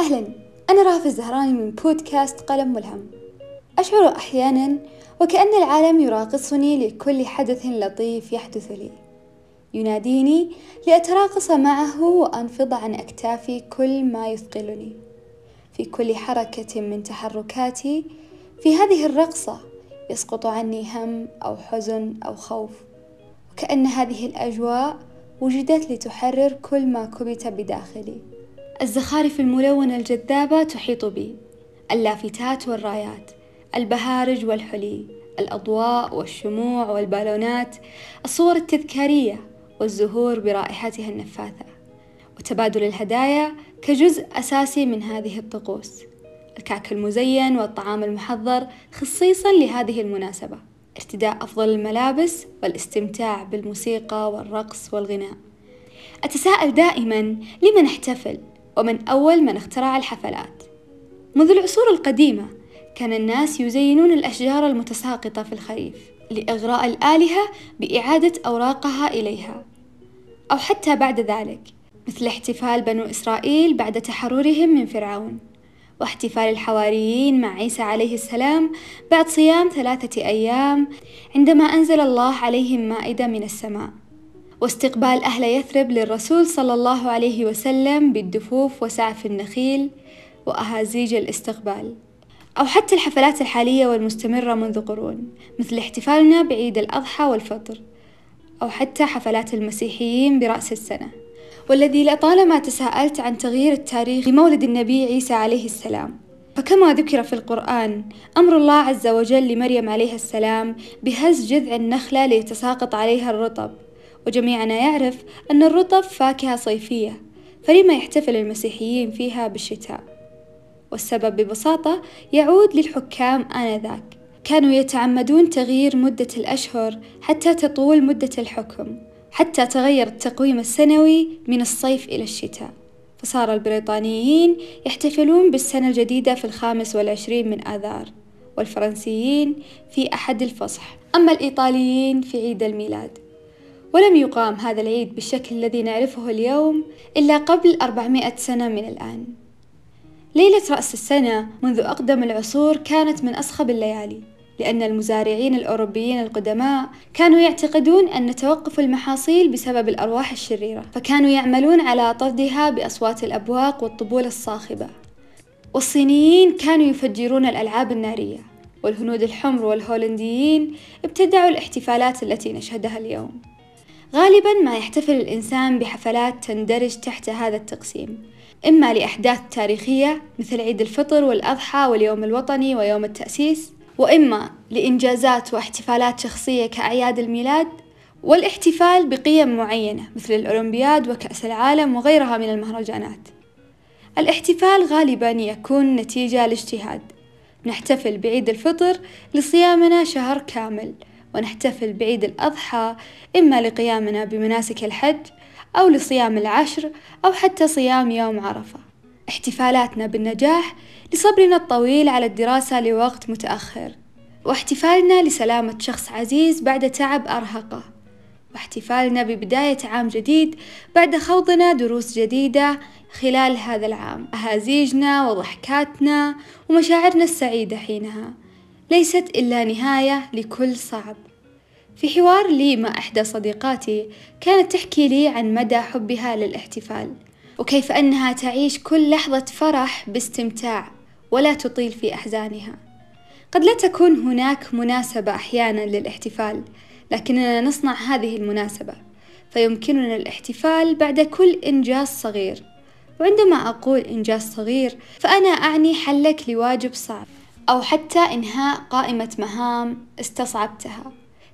أهلا. أنا رافع الزهراني من بودكاست قلم ملهم. أشعر أحيانا وكأن العالم يراقصني لكل حدث لطيف يحدث لي. يناديني لأتراقص معه وأنفض عن أكتافي كل ما يثقلني. في كل حركة من تحركاتي في هذه الرقصة يسقط عني هم أو حزن أو خوف. وكأن هذه الأجواء وجدت لتحرر كل ما كبت بداخلي. الزخارف الملونة الجذابة تحيط بي. اللافتات والرايات البهارج والحلي الأضواء والشموع والبالونات الصور التذكارية والزهور برائحتها النفاثة. وتبادل الهدايا كجزء أساسي من هذه الطقوس. الكعك المزين والطعام المحضر خصيصا لهذه المناسبة. ارتداء أفضل الملابس والاستمتاع بالموسيقى والرقص والغناء. أتساءل دائما لمن نحتفل ومن أول من اخترع الحفلات. منذ العصور القديمة كان الناس يزينون الأشجار المتساقطة في الخريف لإغراء الآلهة بإعادة أوراقها إليها. أو حتى بعد ذلك مثل احتفال بنو إسرائيل بعد تحررهم من فرعون واحتفال الحواريين مع عيسى عليه السلام بعد صيام ثلاثة أيام عندما أنزل الله عليهم مائدة من السماء. واستقبال أهل يثرب للرسول صلى الله عليه وسلم بالدفوف وسعف النخيل وأهازيج الاستقبال. أو حتى الحفلات الحالية والمستمرة منذ قرون مثل احتفالنا بعيد الأضحى والفطر أو حتى حفلات المسيحيين برأس السنة. والذي لطالما تساءلت عن تغيير التاريخ لمولد النبي عيسى عليه السلام. فكما ذكر في القرآن أمر الله عز وجل لمريم عليه السلام بهز جذع النخلة ليتساقط عليها الرطب. وجميعنا يعرف أن الرطب فاكهة صيفية فلما يحتفل المسيحيين فيها بالشتاء؟ والسبب ببساطة يعود للحكام آنذاك. كانوا يتعمدون تغيير مدة الأشهر حتى تطول مدة الحكم حتى تغير التقويم السنوي من الصيف إلى الشتاء. فصار البريطانيين يحتفلون بالسنة الجديدة في الخامس والعشرين من آذار والفرنسيين في أحد الفصح. أما الإيطاليين في عيد الميلاد. ولم يقام هذا العيد بالشكل الذي نعرفه اليوم إلا قبل أربعمائة سنة من الآن. ليلة رأس السنة منذ أقدم العصور كانت من أصخب الليالي لأن المزارعين الأوروبيين القدماء كانوا يعتقدون أن توقف المحاصيل بسبب الأرواح الشريرة فكانوا يعملون على طردها بأصوات الأبواق والطبول الصاخبة. والصينيين كانوا يفجرون الألعاب النارية والهنود الحمر والهولنديين ابتدعوا الاحتفالات التي نشهدها اليوم. غالبا ما يحتفل الإنسان بحفلات تندرج تحت هذا التقسيم إما لأحداث تاريخية مثل عيد الفطر والأضحى واليوم الوطني ويوم التأسيس وإما لإنجازات واحتفالات شخصية كأعياد الميلاد والاحتفال بقيم معينة مثل الأولمبياد وكأس العالم وغيرها من المهرجانات. الاحتفال غالبا يكون نتيجة لاجتهاد. نحتفل بعيد الفطر لصيامنا شهر كامل ونحتفل بعيد الأضحى إما لقيامنا بمناسك الحج أو لصيام العشر أو حتى صيام يوم عرفة. احتفالاتنا بالنجاح لصبرنا الطويل على الدراسة لوقت متأخر. واحتفالنا لسلامة شخص عزيز بعد تعب أرهقه. واحتفالنا ببداية عام جديد بعد خوضنا دروس جديدة خلال هذا العام. أهازيجنا وضحكاتنا ومشاعرنا السعيدة حينها. ليست إلا نهاية لكل صعب. في حوار لي مع إحدى صديقاتي كانت تحكي لي عن مدى حبها للاحتفال وكيف أنها تعيش كل لحظة فرح باستمتاع ولا تطيل في أحزانها. قد لا تكون هناك مناسبة أحيانا للاحتفال لكننا نصنع هذه المناسبة. فيمكننا الاحتفال بعد كل إنجاز صغير. وعندما أقول إنجاز صغير فأنا أعني حلك لواجب صعب. أو حتى إنهاء قائمة مهام استصعبتها.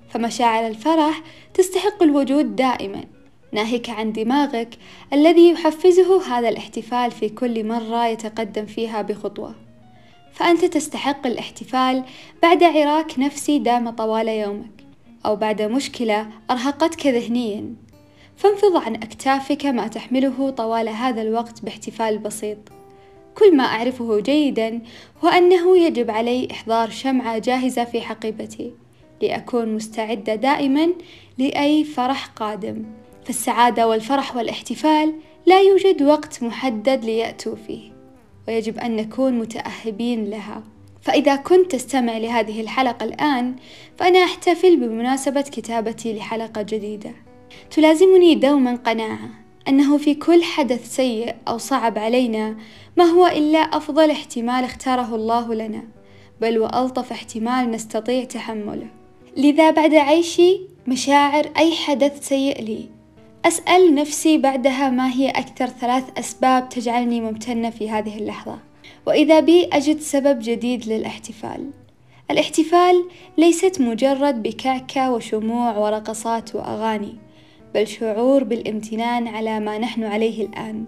فمشاعر الفرح تستحق الوجود دائما ناهيك عن دماغك الذي يحفزه هذا الاحتفال في كل مرة يتقدم فيها بخطوة. فأنت تستحق الاحتفال بعد عراك نفسي دام طوال يومك أو بعد مشكلة أرهقتك ذهنيا. فانفض عن أكتافك ما تحمله طوال هذا الوقت باحتفال بسيط. كل ما أعرفه جيدا هو أنه يجب علي إحضار شمعة جاهزة في حقيبتي لأكون مستعدة دائما لأي فرح قادم. فالسعادة والفرح والاحتفال لا يوجد وقت محدد ليأتوا فيه ويجب أن نكون متأهبين لها. فإذا كنت تستمع لهذه الحلقة الآن فأنا أحتفل بمناسبة كتابتي لحلقة جديدة. تلازمني دوما قناعة. أنه في كل حدث سيء أو صعب علينا ما هو إلا أفضل احتمال اختاره الله لنا بل وألطف احتمال نستطيع تحمله. لذا بعد عيشي مشاعر أي حدث سيء لي. أسأل نفسي بعدها ما هي أكثر ثلاث أسباب تجعلني ممتنة في هذه اللحظة. وإذا بي أجد سبب جديد للاحتفال. الاحتفال ليست مجرد بكعكة وشموع ورقصات وأغاني. بل شعور بالامتنان على ما نحن عليه الآن.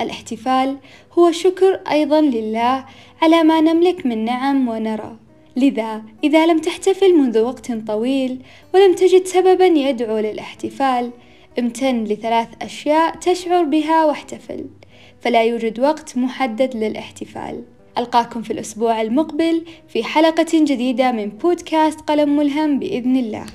الاحتفال هو شكر أيضا لله على ما نملك من نعم ونرى. لذا إذا لم تحتفل منذ وقت طويل ولم تجد سببا يدعو للاحتفال امتن لثلاث أشياء تشعر بها واحتفل. فلا يوجد وقت محدد للاحتفال. ألقاكم في الأسبوع المقبل في حلقة جديدة من بودكاست قلم ملهم بإذن الله.